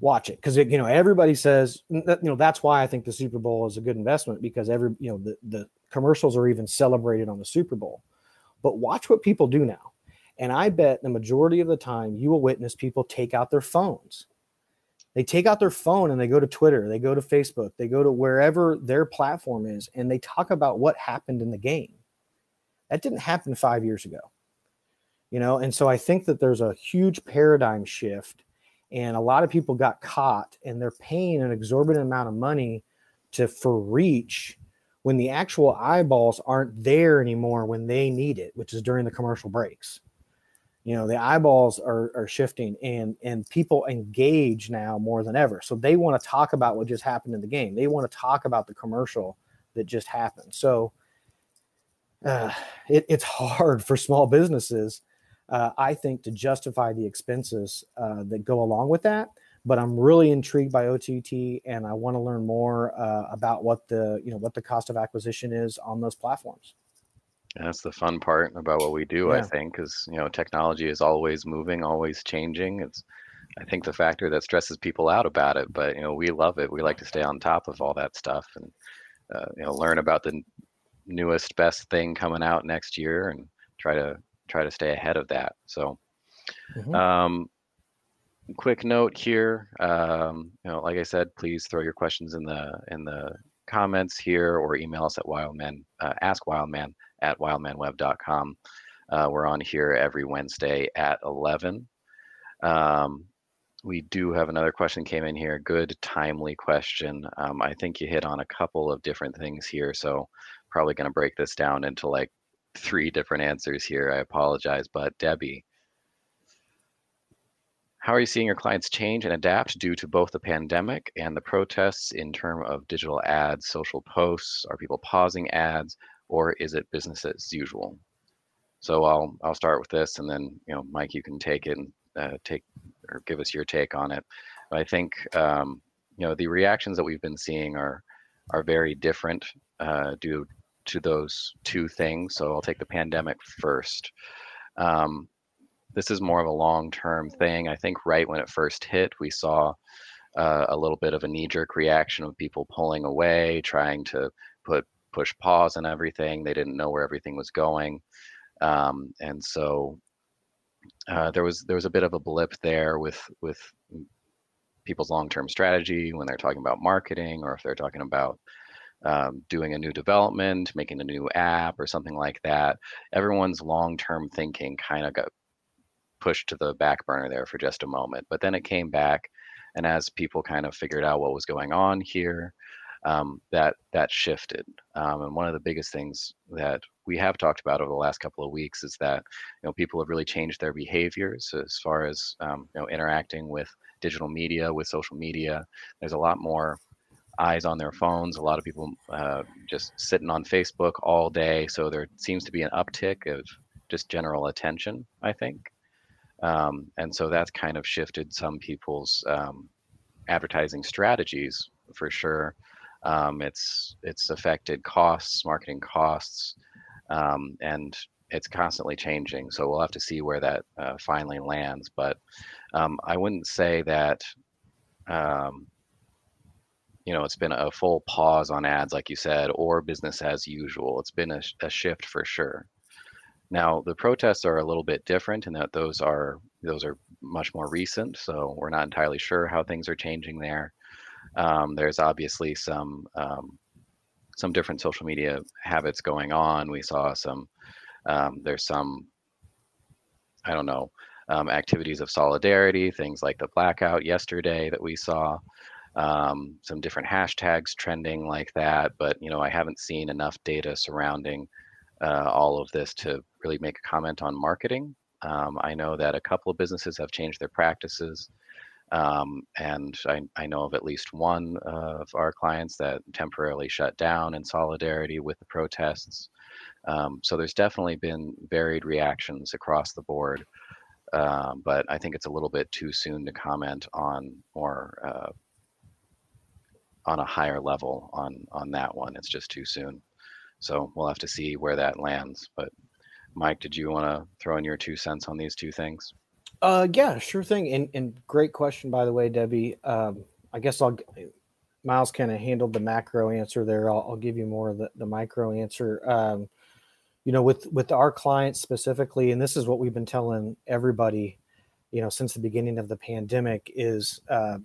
watch it because you know everybody says you know that's why I think the Super Bowl is a good investment because every you know the the commercials are even celebrated on the Super Bowl. But watch what people do now. And I bet the majority of the time you will witness people take out their phones. They take out their phone and they go to Twitter, they go to Facebook, they go to wherever their platform is, and they talk about what happened in the game. That didn't happen five years ago. You know, and so I think that there's a huge paradigm shift and a lot of people got caught and they're paying an exorbitant amount of money to for reach when the actual eyeballs aren't there anymore when they need it which is during the commercial breaks. You know the eyeballs are, are shifting and and people engage now more than ever. So they want to talk about what just happened in the game. They want to talk about the commercial that just happened. So uh, it, it's hard for small businesses uh, I think, to justify the expenses uh, that go along with that. But I'm really intrigued by OTT, and I want to learn more uh, about what the you know what the cost of acquisition is on those platforms. That's the fun part about what we do, yeah. I think, because you know technology is always moving, always changing. It's I think the factor that stresses people out about it, but you know we love it. We like to stay on top of all that stuff and uh, you know learn about the newest best thing coming out next year and try to try to stay ahead of that. So, mm-hmm. um, quick note here. Um, you know, like I said, please throw your questions in the in the comments here or email us at wildman uh, ask wildman at wildmanweb.com. Uh, we're on here every Wednesday at 11. Um, we do have another question came in here. Good, timely question. Um, I think you hit on a couple of different things here, so probably going to break this down into like three different answers here. I apologize, but Debbie, how are you seeing your clients change and adapt due to both the pandemic and the protests in terms of digital ads, social posts? Are people pausing ads, or is it business as usual? So I'll I'll start with this, and then you know, Mike, you can take it and uh, take or give us your take on it. But I think um, you know the reactions that we've been seeing are are very different uh, due to those two things. So I'll take the pandemic first. Um, this is more of a long-term thing. I think right when it first hit, we saw uh, a little bit of a knee-jerk reaction of people pulling away, trying to put push pause on everything. They didn't know where everything was going, um, and so uh, there was there was a bit of a blip there with with people's long-term strategy when they're talking about marketing or if they're talking about um, doing a new development, making a new app or something like that. Everyone's long-term thinking kind of got pushed to the back burner there for just a moment. But then it came back, and as people kind of figured out what was going on here, um, that that shifted. Um, and one of the biggest things that we have talked about over the last couple of weeks is that you know people have really changed their behaviors as far as um, you know interacting with digital media, with social media. There's a lot more eyes on their phones. A lot of people uh, just sitting on Facebook all day. So there seems to be an uptick of just general attention, I think. Um, and so that's kind of shifted some people's um, advertising strategies for sure. Um, it's it's affected costs, marketing costs, um, and it's constantly changing. So we'll have to see where that uh, finally lands. But um, I wouldn't say that um, you know it's been a full pause on ads, like you said, or business as usual. It's been a, a shift for sure. Now the protests are a little bit different in that those are those are much more recent, so we're not entirely sure how things are changing there. Um, there's obviously some um, some different social media habits going on. We saw some um, there's some I don't know um, activities of solidarity, things like the blackout yesterday that we saw. Um, some different hashtags trending like that, but you know I haven't seen enough data surrounding uh, all of this to really make a comment on marketing. Um, I know that a couple of businesses have changed their practices. Um, and I, I, know of at least one of our clients that temporarily shut down in solidarity with the protests. Um, so there's definitely been varied reactions across the board. Um, but I think it's a little bit too soon to comment on more uh, on a higher level on on that one. It's just too soon. So we'll have to see where that lands. But Mike, did you want to throw in your two cents on these two things? Uh, yeah, sure thing. And and great question, by the way, Debbie. Um, I guess I'll Miles kind of handled the macro answer there. I'll, I'll, give you more of the, the micro answer. Um, you know, with with our clients specifically, and this is what we've been telling everybody, you know, since the beginning of the pandemic is. Uh,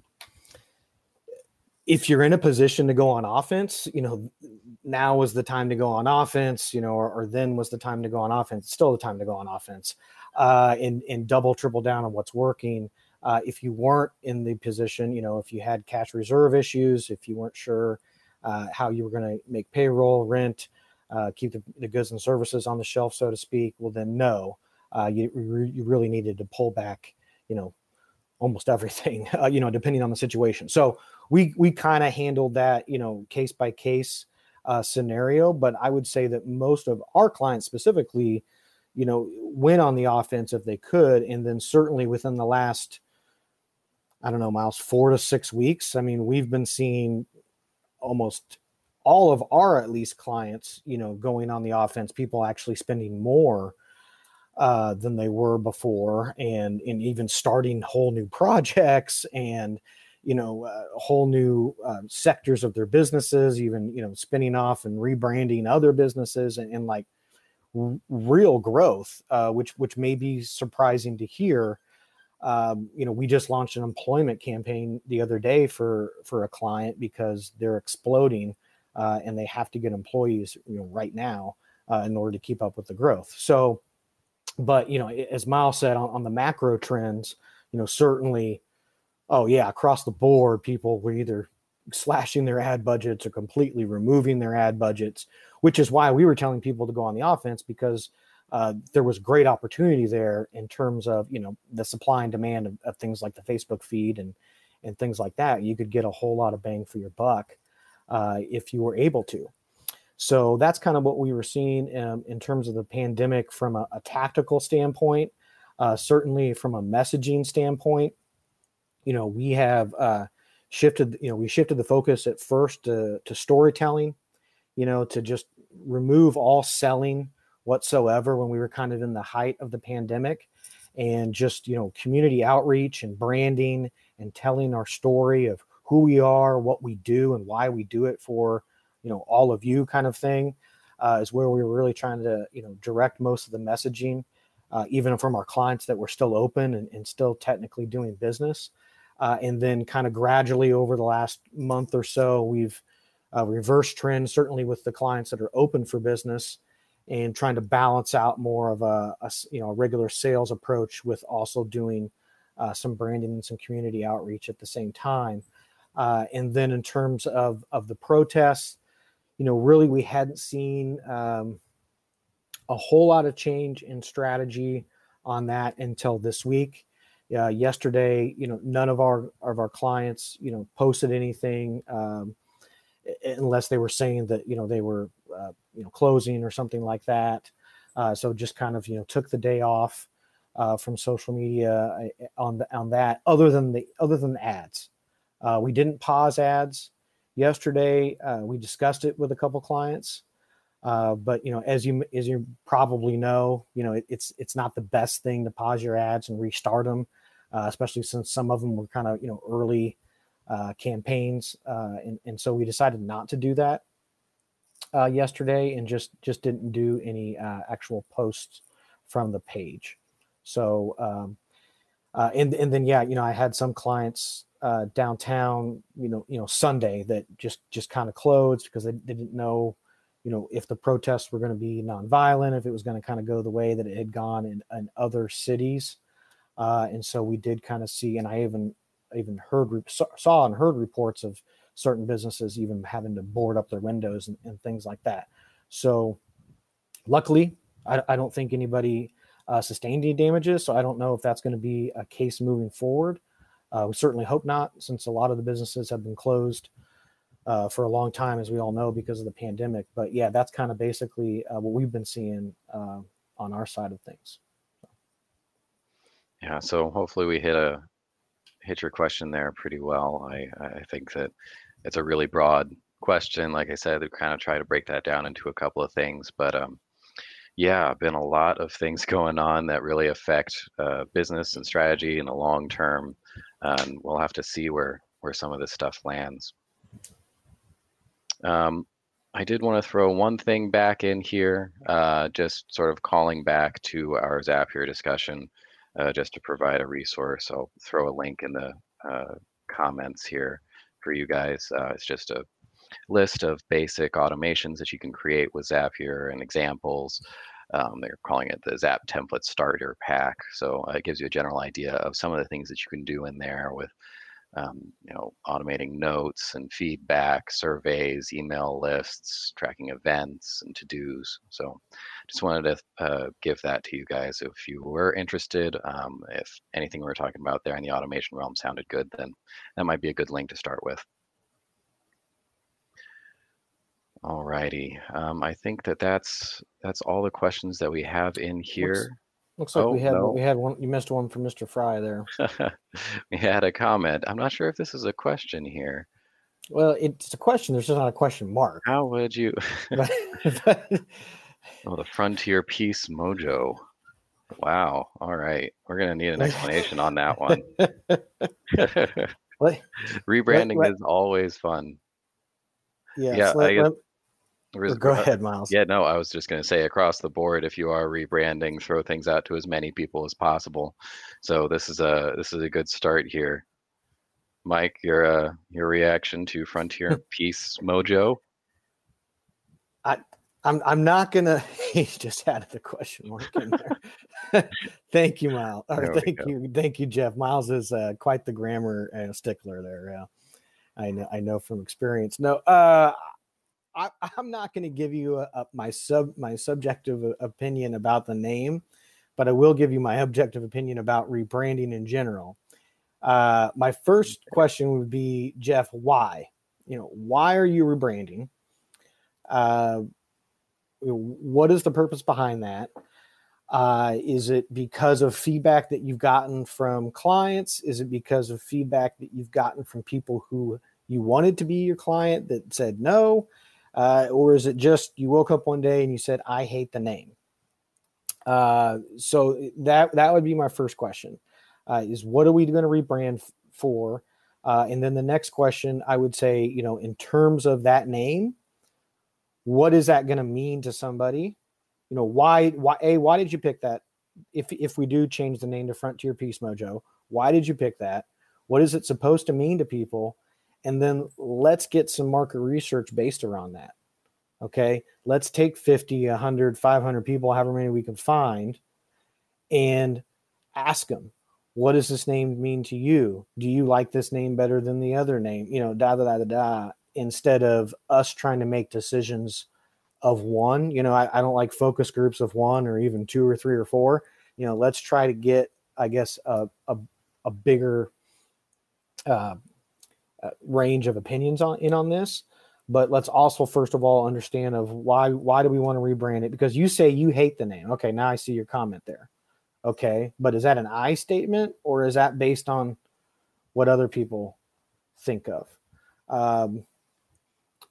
if you're in a position to go on offense, you know, now was the time to go on offense, you know, or, or then was the time to go on offense. Still the time to go on offense, uh, and and double triple down on what's working. Uh, if you weren't in the position, you know, if you had cash reserve issues, if you weren't sure uh, how you were going to make payroll, rent, uh, keep the, the, goods and services on the shelf, so to speak, well then no, uh, you you really needed to pull back, you know, almost everything, uh, you know, depending on the situation. So we we kind of handled that, you know, case by case uh, scenario. But I would say that most of our clients specifically, you know, went on the offense if they could, and then certainly within the last, I don't know, Miles, four to six weeks. I mean, we've been seeing almost all of our at least clients, you know, going on the offense. People actually spending more uh, than they were before, and and even starting whole new projects and you know uh, whole new uh, sectors of their businesses even you know spinning off and rebranding other businesses and, and like r- real growth uh, which which may be surprising to hear. Um, you know we just launched an employment campaign the other day for for a client because they're exploding uh, and they have to get employees you know right now uh, in order to keep up with the growth. So but you know as miles said on, on the macro trends you know certainly oh yeah, across the board, people were either slashing their ad budgets or completely removing their ad budgets, which is why we were telling people to go on the offense because uh, there was great opportunity there in terms of you know the supply and demand of, of, things like the Facebook feed and and things like that. You could get a whole lot of bang for your buck uh, if you were able to. So that's kind of what we were seeing um, in terms of the pandemic from a, a tactical standpoint. Uh, certainly from a messaging standpoint, you know we have uh, shifted. You know we shifted the focus at first to, to storytelling. You know to just remove all selling whatsoever when we were kind of in the height of the pandemic and just you know community outreach and branding and telling our story of who we are what we do and why we do it for you know all of you kind of thing uh, is where we were really trying to you know direct most of the messaging uh, even from our clients that were still open and, and still technically doing business uh, and then kind of gradually over the last month or so we've uh, reversed trend certainly with the clients that are open for business and trying to balance out more of a, a you know a regular sales approach with also doing uh, some branding and some community outreach at the same time. Uh, and then in terms of of the protests, you know, really we hadn't seen um, a whole lot of change in strategy on that until this week. Uh, yesterday, you know, none of our of our clients, you know, posted anything um, unless they were saying that you know they were uh, you know closing or something like that. Uh, so just kind of you know took the day off uh, from social media uh, on the, on that. Other than the other than the ads, uh, we didn't pause ads yesterday. Uh, we discussed it with a couple clients. but you know, as you as you probably know, you know it, it's it's not the best thing to pause your ads and restart them, especially since some of them were kind of you know early uh, campaigns, uh, and, and so we decided not to do that uh, yesterday, and just just didn't do any uh, actual posts from the page. So, um, uh, and and then yeah, you know, I had some clients uh, downtown, you know, you know, Sunday that just just kind of closed because they, they didn't know you know if the protests were going to be nonviolent if it was going to kind of go the way that it had gone in, in other cities uh, and so we did kind of see and i even even heard saw and heard reports of certain businesses even having to board up their windows and, and things like that. So, luckily, I, I don't think anybody uh, sustained any damages. So I don't know if that's going to be a case moving forward. Uh, we certainly hope not, since a lot of the businesses have been closed uh, for a long time, as we all know, because of the pandemic. But yeah, that's kind of basically uh, what we've been seeing uh, on our side of things. Yeah, so hopefully we hit a hit your question there pretty well. I, I think that it's a really broad question. Like I said, we kind of try to break that down into a couple of things, but um, yeah, been a lot of things going on that really affect uh, business and strategy in the long term, and we'll have to see where where some of this stuff lands. Um, I did want to throw one thing back in here, uh, just sort of calling back to our Zapier discussion uh, just to provide a resource. I'll throw a link in the uh, comments here for you guys. Uh, it's just a list of basic automations that you can create with Zapier and examples. Um, they're calling it the Zap Template Starter Pack. So uh, it gives you a general idea of some of the things that you can do in there with um, you know, automating notes and feedback, surveys, email lists, tracking events and to-dos. So just wanted to uh, give that to you guys. If you were interested, um, if anything we were talking about there in the automation realm sounded good, then that might be a good link to start with. All righty. Um, I think that that's that's all the questions that we have in here. Looks like oh, we had no. we had one. You missed one from Mr. Fry there. we had a comment. I'm not sure if this is a question here. Well, it's a question. There's just not a question mark. How would you? oh, the frontier peace mojo. Wow. All right. We're gonna need an explanation on that one. Rebranding let, let, is always fun. Yeah. Yeah. Let, I, go ahead, Miles. Yeah, no, I was just going to say across the board, if you are rebranding, throw things out to as many people as possible. So this is a this is a good start here. Mike, your uh, your reaction to Frontier Peace Mojo? I I'm I'm not gonna. He just added the question mark in there. thank you, Miles. Or thank you, thank you, Jeff. Miles is uh, quite the grammar uh, stickler there. Yeah. I know I know from experience. No, uh, I, am not going to give you a, a, my sub my subjective opinion about the name, but I will give you my objective opinion about rebranding in general. Uh, my first question would be, Jeff, why? You know, why are you rebranding? Uh, what is the purpose behind that? Uh, is it because of feedback that you've gotten from clients? Is it because of feedback that you've gotten from people who you wanted to be your client that said no? Uh, or is it just you woke up one day and you said, I hate the name? Uh, so that that would be my first question: uh, is what are we going to rebrand f- for? Uh, and then the next question, I would say, you know, in terms of that name, what is that going to mean to somebody? You know, why why a why did you pick that? If if we do change the name to Frontier Peace Mojo, why did you pick that? What is it supposed to mean to people? And then let's get some market research based around that. Okay. Let's take 50, 100, 500 people, however many we can find, and ask them, what does this name mean to you? Do you like this name better than the other name? You know, da da da da da. Instead of us trying to make decisions of one, you know, I, I don't like focus groups of one or even two or three or four. You know, let's try to get, I guess, a, a, a bigger uh, range of opinions on in on this but let's also first of all understand of why why do we want to rebrand it? Because you say you hate the name. Okay now i see your comment there. Okay but is that an i statement or is that based on what other people think of? Um,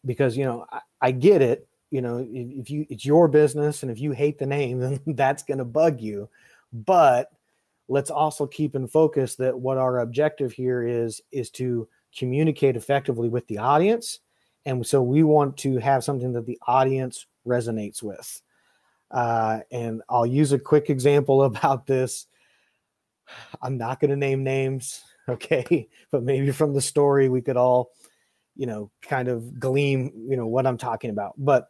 because you know I, I, get it you know if, if you it's your business and if you hate the name then that's going to bug you. But let's also keep in focus that what our objective here is is to communicate effectively with the audience. And so we want to have something that the audience resonates with. Uh, and I'll use a quick example about this. I'm not going to name names, okay? But maybe from the story, we could all, you know, kind of glean, you know, what I'm talking about. But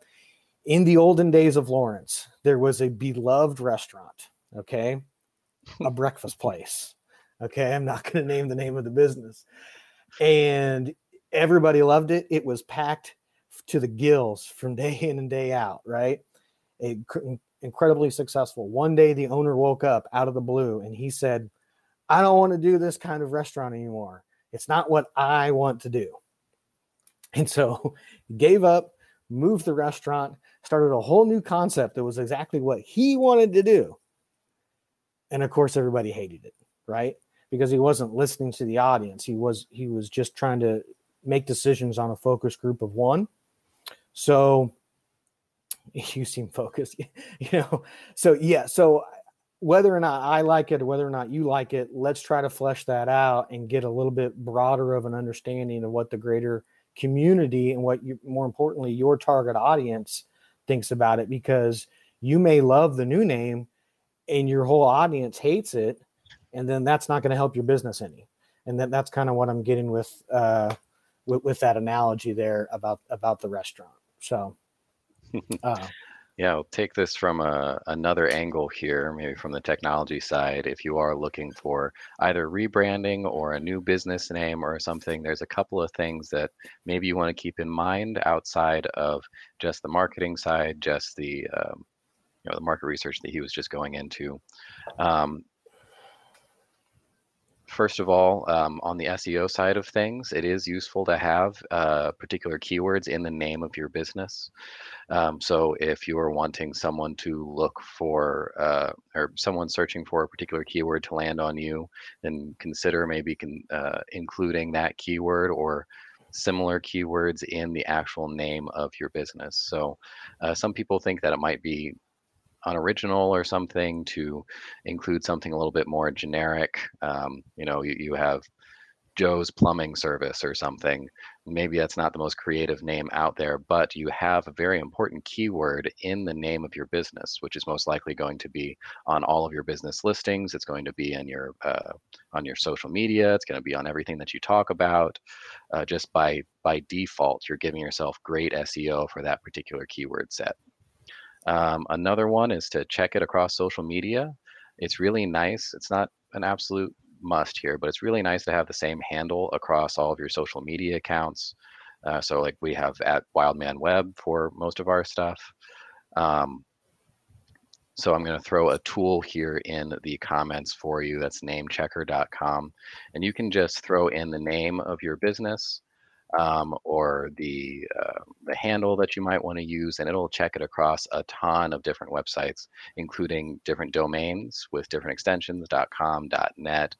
in the olden days of Lawrence, there was a beloved restaurant, okay? A breakfast place. Okay. I'm not going to name the name of the business and everybody loved it. It was packed to the gills from day in and day out, right? A, incredibly successful. One day, the owner woke up out of the blue and he said, I don't want to do this kind of restaurant anymore. It's not what I want to do. And so he gave up, moved the restaurant, started a whole new concept that was exactly what he wanted to do. And of course, everybody hated it, right? Because he wasn't listening to the audience. He was he was just trying to make decisions on a focus group of one. So you seem focused, you know. So yeah, so whether or not I like it or whether or not you like it, let's try to flesh that out and get a little bit broader of an understanding of what the greater community and what you more importantly your target audience thinks about it because you may love the new name and your whole audience hates it and then that's not going to help your business any. And then that's kind of what I'm getting with, uh, with with that analogy there about about the restaurant. So, uh, yeah, I'll take this from a, another angle here, maybe from the technology side. If you are looking for either rebranding or a new business name or something, there's a couple of things that maybe you want to keep in mind outside of just the marketing side, just the um, you know the market research that he was just going into. Um, First of all, um, on the SEO side of things, it is useful to have uh, particular keywords in the name of your business. Um, so if you are wanting someone to look for, uh, or someone searching for a particular keyword to land on you, then consider maybe can, uh, including that keyword or similar keywords in the actual name of your business. So uh, some people think that it might be unoriginal or something to include something a little bit more generic. Um, you know, you, you have Joe's plumbing service or something. Maybe that's not the most creative name out there, but you have a very important keyword in the name of your business, which is most likely going to be on all of your business listings. It's going to be in your uh, on your social media. It's going to be on everything that you talk about. Uh, just by by default, you're giving yourself great SEO for that particular keyword set. Um, another one is to check it across social media. It's really nice. It's not an absolute must here, but it's really nice to have the same handle across all of your social media accounts. Uh, so like we have at Wildman Web for most of our stuff. Um, so I'm going to throw a tool here in the comments for you. That's namechecker.com. And you can just throw in the name of your business um, or the uh, the handle that you might want to use, and it'll check it across a ton of different websites, including different domains with different extensions .com, .net,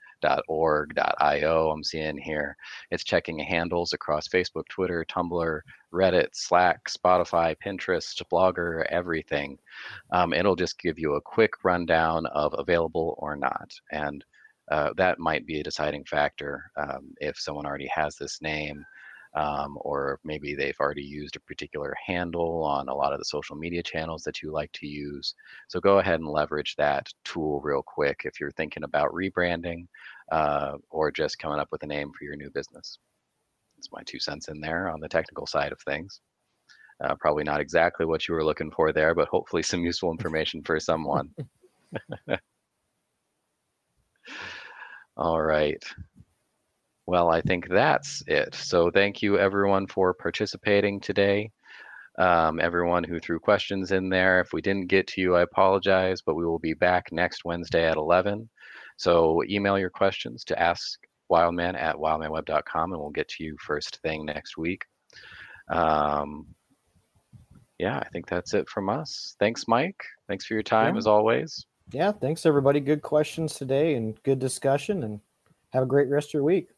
.org, .io. I'm seeing here. It's checking handles across Facebook, Twitter, Tumblr, Reddit, Slack, Spotify, Pinterest, Blogger, everything. Um, it'll just give you a quick rundown of available or not, and uh, that might be a deciding factor um, if someone already has this name um, or maybe they've already used a particular handle on a lot of the social media channels that you like to use. So go ahead and leverage that tool real quick if you're thinking about rebranding uh, or just coming up with a name for your new business. That's my two cents in there on the technical side of things. Uh, probably not exactly what you were looking for there, but hopefully some useful information for someone. All right. Well, I think that's it. So thank you everyone for participating today. Um, everyone who threw questions in there. If we didn't get to you, I apologize, but we will be back next Wednesday at 11. So email your questions to askwildman at wildmanweb.com and we'll get to you first thing next week. Um, yeah, I think that's it from us. Thanks, Mike. Thanks for your time Yeah. as always. Yeah, thanks everybody. Good questions today and good discussion and have a great rest of your week.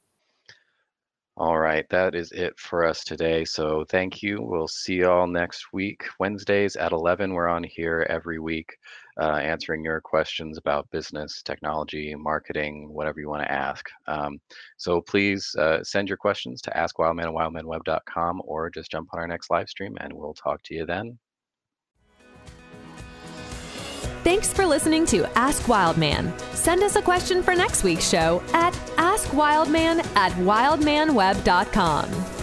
All right, that is it for us today. So thank you. We'll see you all next week. Wednesdays at 11, we're on here every week uh, answering your questions about business, technology, marketing, whatever you want to ask. Um, so please uh, send your questions to askwildman at wildmanweb.com or just jump on our next live stream and we'll talk to you then. Thanks for listening to Ask Wildman. Send us a question for next week's show at askwildman at wildmanweb.com.